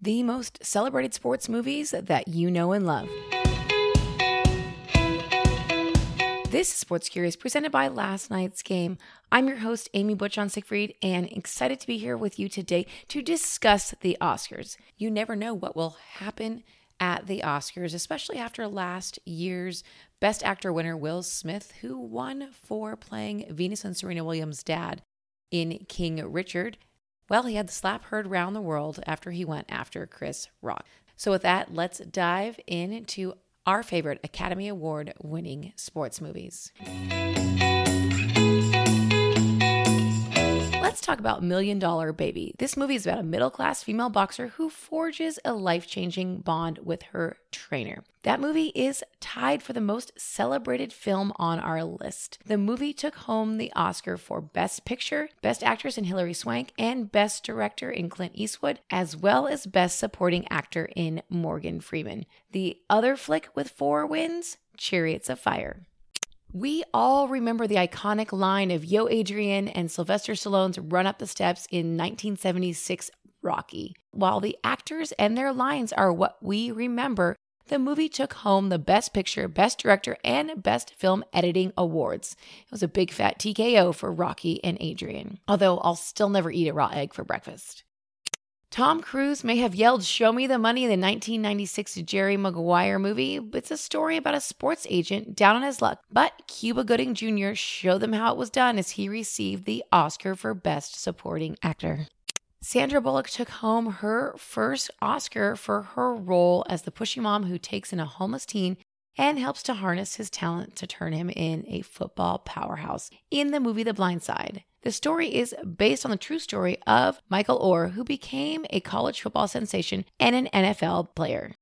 the most celebrated sports movies that you know and love. This is Sports Curious presented by Last Night's Game. I'm your host, Amy Butch on Siegfried, and excited to be here with you today to discuss the Oscars. You never know what will happen at the Oscars, especially after last year's Best Actor winner, Will Smith, who won for playing Venus and Serena Williams' dad in King Richard. Well, he had the slap heard round the world after he went after Chris Rock. So, with that, let's dive into our favorite Academy Award winning sports movies. Talk about Million Dollar Baby. This movie is about a middle class female boxer who forges a life changing bond with her trainer. That movie is tied for the most celebrated film on our list. The movie took home the Oscar for Best Picture, Best Actress in Hilary Swank, and Best Director in Clint Eastwood, as well as Best Supporting Actor in Morgan Freeman. The other flick with four wins, Chariots of Fire. We all remember the iconic line of Yo Adrian and Sylvester Stallone's run up the steps in 1976 Rocky. While the actors and their lines are what we remember, the movie took home the Best Picture, Best Director, and Best Film Editing awards. It was a big fat TKO for Rocky and Adrian, although I'll still never eat a raw egg for breakfast. Tom Cruise may have yelled, Show me the money in the 1996 Jerry Maguire movie. It's a story about a sports agent down on his luck. But Cuba Gooding Jr. showed them how it was done as he received the Oscar for Best Supporting Actor. Sandra Bullock took home her first Oscar for her role as the pushy mom who takes in a homeless teen and helps to harness his talent to turn him in a football powerhouse in the movie The Blind Side. The story is based on the true story of Michael Oher, who became a college football sensation and an NFL player.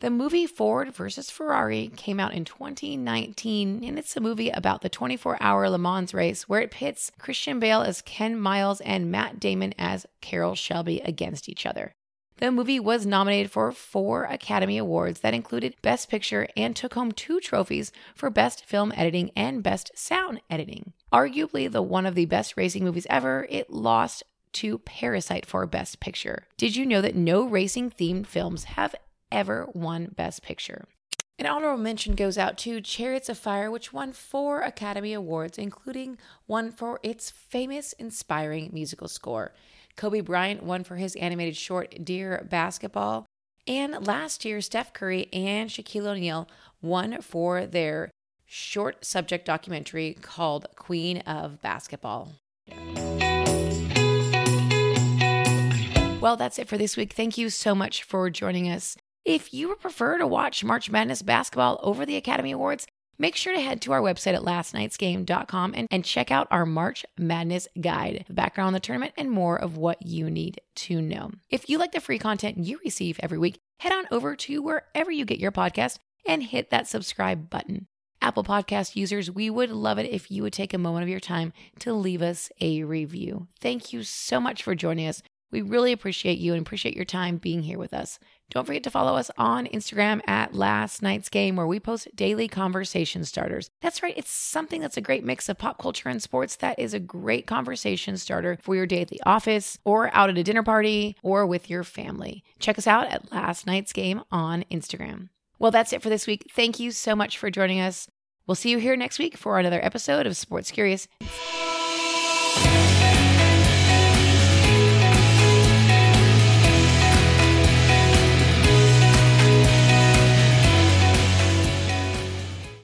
The movie Ford versus Ferrari came out in 2019, and it's a movie about the 24 hour Le Mans race where it pits Christian Bale as Ken Miles and Matt Damon as Carroll Shelby against each other. The movie was nominated for four Academy Awards that included Best Picture and took home two trophies for Best Film Editing and Best Sound Editing. Arguably the one of the best racing movies ever, it lost to Parasite for Best Picture. Did you know that no racing themed films have ever won Best Picture? An honorable mention goes out to Chariots of Fire, which won four Academy Awards, including one for its famous, inspiring musical score. Kobe Bryant won for his animated short Dear Basketball. And last year, Steph Curry and Shaquille O'Neal won for their short subject documentary called Queen of Basketball. Well, that's it for this week. Thank you so much for joining us. If you would prefer to watch March Madness basketball over the Academy Awards, Make sure to head to our website at lastnightsgame.com and, and check out our March Madness guide, the background on the tournament, and more of what you need to know. If you like the free content you receive every week, head on over to wherever you get your podcast and hit that subscribe button. Apple Podcast users, we would love it if you would take a moment of your time to leave us a review. Thank you so much for joining us. We really appreciate you and appreciate your time being here with us. Don't forget to follow us on Instagram at Last Night's Game, where we post daily conversation starters. That's right, it's something that's a great mix of pop culture and sports that is a great conversation starter for your day at the office, or out at a dinner party, or with your family. Check us out at Last Night's Game on Instagram. Well, that's it for this week. Thank you so much for joining us. We'll see you here next week for another episode of Sports Curious.